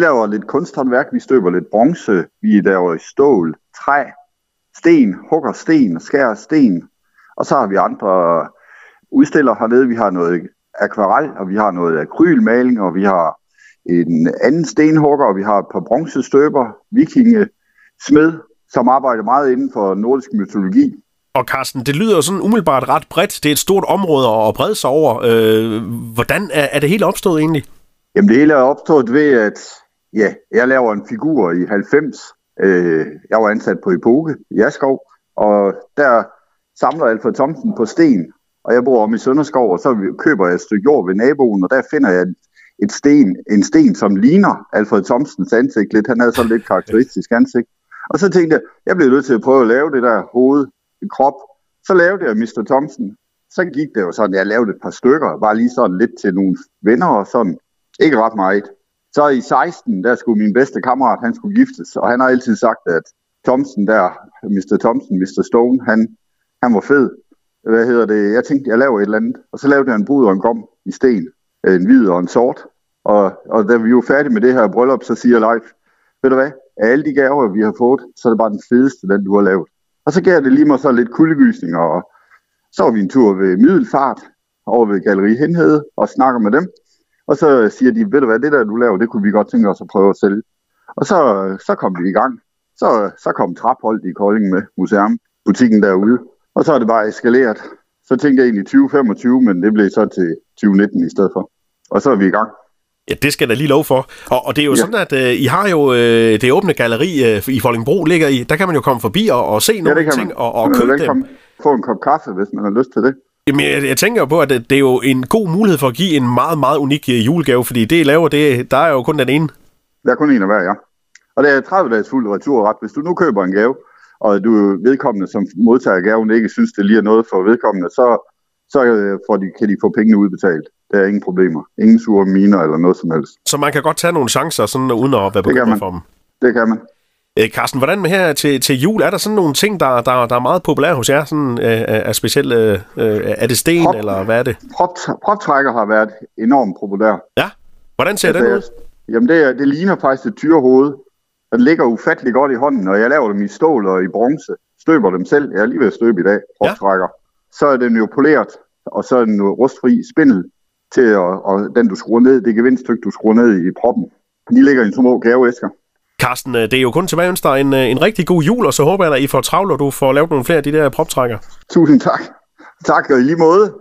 laver lidt kunsthåndværk, vi støber lidt bronze, vi laver stål, træ, sten, hugger sten, skærer sten. Og så har vi andre udstillere hernede. Vi har noget akvarel, og vi har noget akrylmaling, og vi har en anden stenhugger, og vi har et par bronzestøber, vikinge, smed, som arbejder meget inden for nordisk mytologi. Og Carsten, det lyder sådan umiddelbart ret bredt. Det er et stort område at brede sig over. Øh, hvordan er, er det hele opstået egentlig? Jamen det hele er opstået ved, at ja, jeg laver en figur i 90. Øh, jeg var ansat på Epoke i Askov, og der samler Alfred Thomsen på sten. Og jeg bor om i Sønderskov, og så køber jeg et stykke jord ved naboen, og der finder jeg et sten, en sten, som ligner Alfred Thomsens ansigt lidt. Han havde sådan lidt karakteristisk ansigt. Og så tænkte jeg, jeg bliver nødt til at prøve at lave det der hoved, krop. Så lavede jeg Mr. Thomsen. Så gik det jo sådan, jeg lavede et par stykker, bare lige sådan lidt til nogle venner og sådan. Ikke ret meget. Så i 16, der skulle min bedste kammerat, han skulle giftes, og han har altid sagt, at Thompson der, Mr. Thompson, Mr. Stone, han, han var fed. Hvad hedder det? Jeg tænkte, jeg laver et eller andet. Og så lavede jeg en brud og en gom i sten. Øh, en hvid og en sort. Og, og da vi var færdige med det her bryllup, så siger Leif, ved du hvad, af alle de gaver, vi har fået, så er det bare den fedeste, den du har lavet. Og så gav det lige mig så lidt kuldegysning, og så var vi en tur ved Middelfart over ved Galeri Henhede og snakker med dem. Og så siger de, ved du hvad, det der du laver, det kunne vi godt tænke os at prøve at sælge. Og så, så kom vi i gang. Så, så kom Trapholdt i Kolding med museum, butikken derude. Og så er det bare eskaleret. Så tænkte jeg egentlig 2025, men det blev så til 2019 i stedet for. Og så er vi i gang. Ja, det skal jeg da lige lov for. Og, og det er jo ja. sådan, at uh, I har jo uh, det åbne galleri uh, i Foldingbro ligger i. Der kan man jo komme forbi og, og se nogle ja, ting og, og købe dem. Få en kop kaffe, hvis man har lyst til det. Jamen, jeg, jeg tænker på, at det er jo en god mulighed for at give en meget, meget unik julegave, fordi det, I laver, det, der er jo kun den ene. Der er kun en af hver, ja. Og det er 30 dages fuld returret. Hvis du nu køber en gave, og du vedkommende, som modtager gaven, ikke synes, det lige er noget for vedkommende, så, så får de, kan de få pengene udbetalt. Der er ingen problemer. Ingen sure miner eller noget som helst. Så man kan godt tage nogle chancer, sådan uden at være bekymret for dem? Det kan man. Æ, Carsten, hvordan med her til, til jul? Er der sådan nogle ting, der, der, der er meget populære hos jer? Sådan, øh, er specielt, øh, er det sten, prop, eller hvad er det? Prop, proptrækker har været enormt populær. Ja? Hvordan ser altså, den ud? Jamen, det, det ligner faktisk et tyrehoved. Den ligger ufattelig godt i hånden, og jeg laver dem i stål og i bronze. Støber dem selv. Jeg er lige ved at støbe i dag. Proptrækker. Ja. Så er den jo poleret, og så er den jo rustfri spindel til at, og den du skruer ned, det gevinststykke, du skruer ned i proppen. De ligger i små gaveæsker. Carsten, øh, det er jo kun tilbage ønsker en, øh, en rigtig god jul, og så håber jeg, at I får travlt, og du får lavet nogle flere af de der proptrækker. Tusind tak. Tak, og i lige måde.